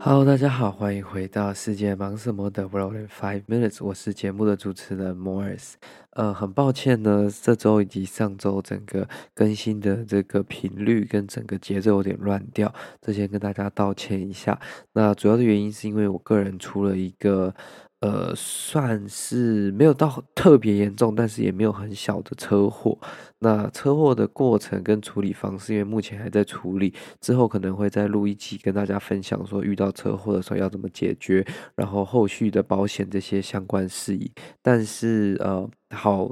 Hello，大家好，欢迎回到世界忙什么的 World in Five Minutes，我是节目的主持人 Morris。呃，很抱歉呢，这周以及上周整个更新的这个频率跟整个节奏有点乱掉，这先跟大家道歉一下。那主要的原因是因为我个人出了一个。呃，算是没有到特别严重，但是也没有很小的车祸。那车祸的过程跟处理方式，因为目前还在处理，之后可能会再录一集跟大家分享，说遇到车祸的时候要怎么解决，然后后续的保险这些相关事宜。但是呃，好。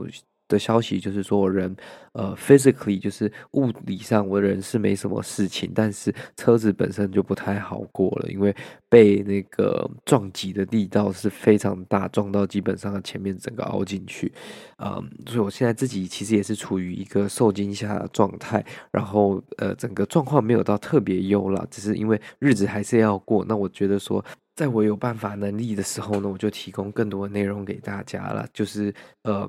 的消息就是说，我人呃，physically 就是物理上，我人是没什么事情，但是车子本身就不太好过了，因为被那个撞击的力道是非常大，撞到基本上前面整个凹进去，嗯，所以我现在自己其实也是处于一个受惊吓的状态，然后呃，整个状况没有到特别优了，只是因为日子还是要过，那我觉得说，在我有办法能力的时候呢，我就提供更多的内容给大家了，就是嗯。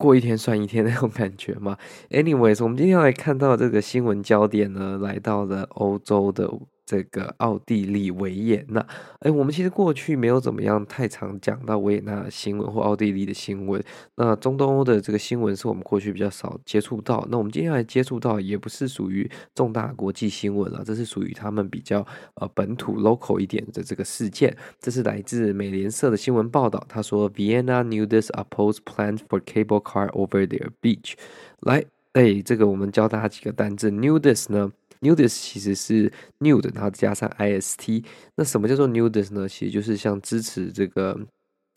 过一天算一天那种感觉嘛。Anyways，我们今天来看到这个新闻焦点呢，来到了欧洲的。这个奥地利维也纳，哎，我们其实过去没有怎么样太常讲到维也纳新闻或奥地利的新闻。那中东欧的这个新闻是我们过去比较少接触到。那我们今天要来接触到，也不是属于重大国际新闻了，这是属于他们比较呃本土 local 一点的这个事件。这是来自美联社的新闻报道，他说，Vienna nudists oppose plans for cable car over their beach。来，哎，这个我们教大家几个单字，nudists 呢？Nudist 其实是 nude，然后加上 ist。那什么叫做 nudist 呢？其实就是像支持这个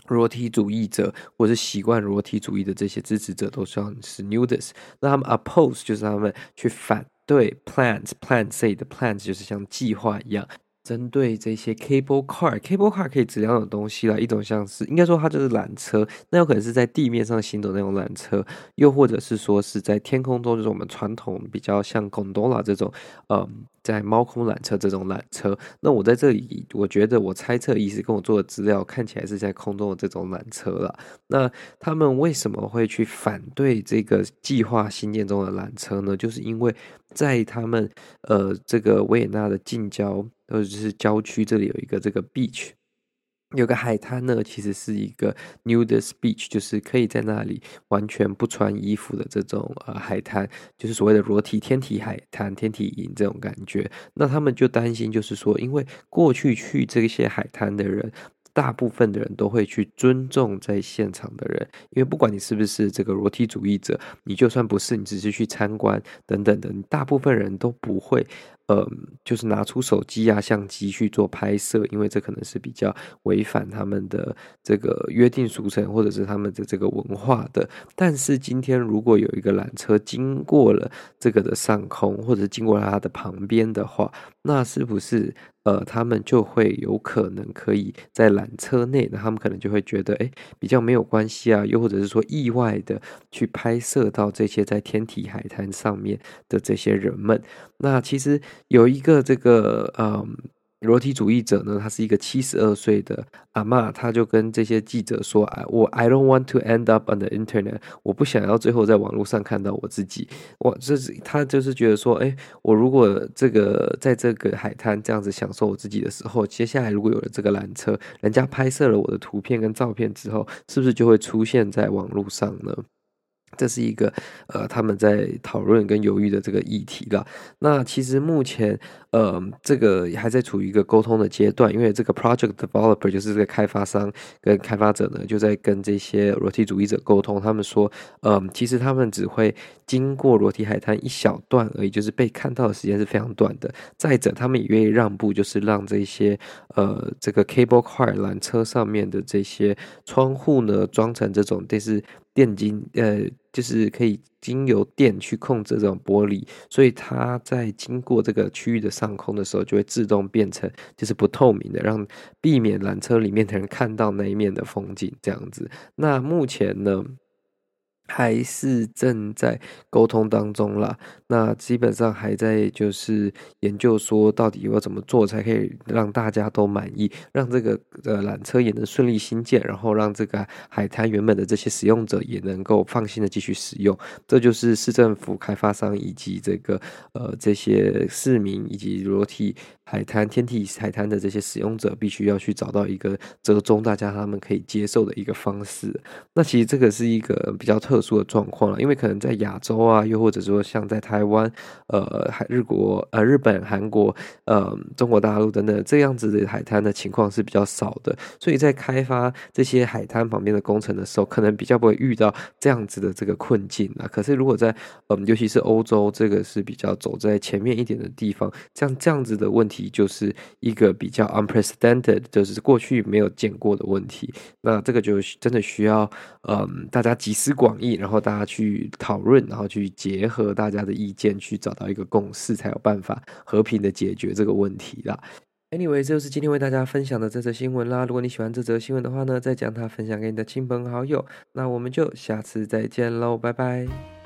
裸体主义者，或是习惯裸体主义的这些支持者，都算是 nudist。那他们 oppose 就是他们去反对 plans，plans say 的 plans 就是像计划一样。针对这些 cable car，cable car 可以指两种东西啦，一种像是应该说它就是缆车，那有可能是在地面上行走那种缆车，又或者是说是在天空中，就是我们传统比较像 gondola 这种，嗯。在猫空缆车这种缆车，那我在这里，我觉得我猜测意思跟我做的资料看起来是在空中的这种缆车了。那他们为什么会去反对这个计划新建中的缆车呢？就是因为在他们呃这个维也纳的近郊或者是郊区，这里有一个这个 beach。有个海滩呢，其实是一个 nudist beach，就是可以在那里完全不穿衣服的这种呃海滩，就是所谓的裸体天体海滩、天体营这种感觉。那他们就担心，就是说，因为过去去这些海滩的人。大部分的人都会去尊重在现场的人，因为不管你是不是这个裸体主义者，你就算不是，你只是去参观等等的，大部分人都不会，呃，就是拿出手机啊、相机去做拍摄，因为这可能是比较违反他们的这个约定俗成，或者是他们的这个文化的。但是今天如果有一个缆车经过了这个的上空，或者经过了它的旁边的话，那是不是？呃，他们就会有可能可以在缆车内，那他们可能就会觉得，哎，比较没有关系啊，又或者是说意外的去拍摄到这些在天体海滩上面的这些人们。那其实有一个这个，嗯。裸体主义者呢，他是一个七十二岁的阿嬷，他就跟这些记者说：“哎，我 I don't want to end up on the internet，我不想要最后在网络上看到我自己。我这是他就是觉得说，哎，我如果这个在这个海滩这样子享受我自己的时候，接下来如果有了这个缆车，人家拍摄了我的图片跟照片之后，是不是就会出现在网络上呢？”这是一个呃，他们在讨论跟犹豫的这个议题了。那其实目前呃，这个还在处于一个沟通的阶段，因为这个 project developer 就是这个开发商跟开发者呢，就在跟这些裸体主义者沟通。他们说，嗯、其实他们只会经过裸体海滩一小段而已，就是被看到的时间是非常短的。再者，他们也愿意让步，就是让这些呃，这个 cable car 缆车上面的这些窗户呢，装成这种，就是电金呃。就是可以经由电去控制这种玻璃，所以它在经过这个区域的上空的时候，就会自动变成就是不透明的，让避免缆车里面的人看到那一面的风景这样子。那目前呢，还是正在沟通当中啦，那基本上还在就是研究说到底要怎么做才可以让大家都满意，让这个呃缆车也能顺利新建，然后让这个海滩原本的这些使用者也能够放心的继续使用。这就是市政府、开发商以及这个呃这些市民以及裸体海滩、天体海滩的这些使用者，必须要去找到一个折中，大家他们可以接受的一个方式。那其实这个是一个比较特殊的状况了，因为可能在亚洲啊，又或者说像在台湾、呃、海日国、呃、日本、韩国、呃、中国大陆等等这样子的海滩的情况是比较少的，所以在开发这些海滩旁边的工程的时候，可能比较不会遇到这样子的这个困境啊。可是如果在嗯、尤其是欧洲，这个是比较走在前面一点的地方，像这样子的问题就是一个比较 unprecedented，就是过去没有见过的问题。那这个就真的需要嗯，大家集思广然后大家去讨论，然后去结合大家的意见，去找到一个共识，才有办法和平的解决这个问题啦。Anyway，这就是今天为大家分享的这则新闻啦。如果你喜欢这则新闻的话呢，再将它分享给你的亲朋好友。那我们就下次再见喽，拜拜。